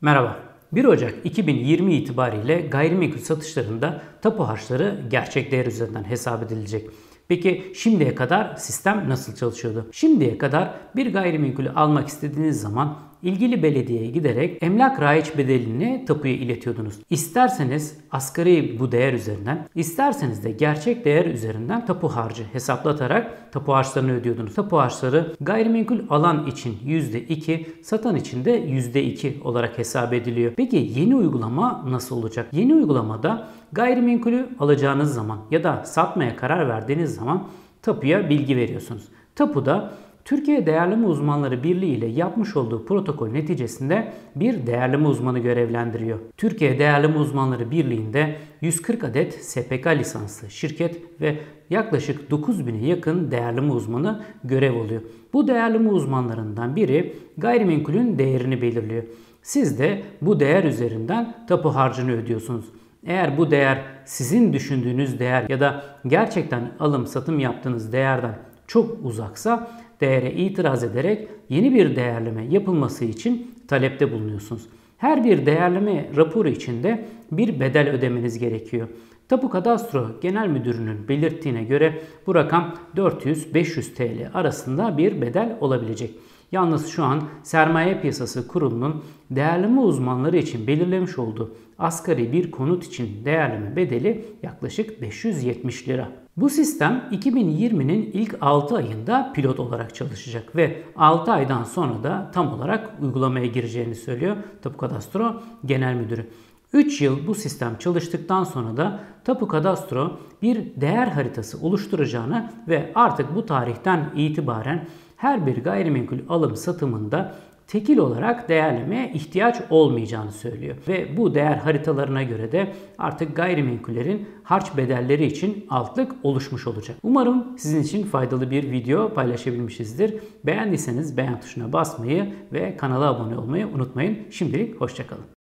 Merhaba. 1 Ocak 2020 itibariyle gayrimenkul satışlarında tapu harçları gerçek değer üzerinden hesap edilecek. Peki şimdiye kadar sistem nasıl çalışıyordu? Şimdiye kadar bir gayrimenkulü almak istediğiniz zaman ilgili belediyeye giderek emlak raiç bedelini tapuya iletiyordunuz. İsterseniz asgari bu değer üzerinden, isterseniz de gerçek değer üzerinden tapu harcı hesaplatarak tapu harçlarını ödüyordunuz. Tapu harçları gayrimenkul alan için %2, satan için de %2 olarak hesap ediliyor. Peki yeni uygulama nasıl olacak? Yeni uygulamada gayrimenkulü alacağınız zaman ya da satmaya karar verdiğiniz zaman tapuya bilgi veriyorsunuz. Tapuda Türkiye Değerleme Uzmanları Birliği ile yapmış olduğu protokol neticesinde bir değerleme uzmanı görevlendiriyor. Türkiye Değerleme Uzmanları Birliği'nde 140 adet SPK lisanslı şirket ve yaklaşık 9000'e yakın değerleme uzmanı görev alıyor. Bu değerleme uzmanlarından biri gayrimenkulün değerini belirliyor. Siz de bu değer üzerinden tapu harcını ödüyorsunuz. Eğer bu değer sizin düşündüğünüz değer ya da gerçekten alım satım yaptığınız değerden çok uzaksa değere itiraz ederek yeni bir değerleme yapılması için talepte bulunuyorsunuz. Her bir değerleme raporu içinde bir bedel ödemeniz gerekiyor. Tapu Kadastro Genel Müdürü'nün belirttiğine göre bu rakam 400-500 TL arasında bir bedel olabilecek. Yalnız şu an Sermaye Piyasası Kurulu'nun değerleme uzmanları için belirlemiş olduğu asgari bir konut için değerleme bedeli yaklaşık 570 lira. Bu sistem 2020'nin ilk 6 ayında pilot olarak çalışacak ve 6 aydan sonra da tam olarak uygulamaya gireceğini söylüyor Tapu Kadastro Genel Müdürü. 3 yıl bu sistem çalıştıktan sonra da Tapu Kadastro bir değer haritası oluşturacağını ve artık bu tarihten itibaren her bir gayrimenkul alım satımında tekil olarak değerlemeye ihtiyaç olmayacağını söylüyor. Ve bu değer haritalarına göre de artık gayrimenkullerin harç bedelleri için altlık oluşmuş olacak. Umarım sizin için faydalı bir video paylaşabilmişizdir. Beğendiyseniz beğen tuşuna basmayı ve kanala abone olmayı unutmayın. Şimdilik hoşçakalın.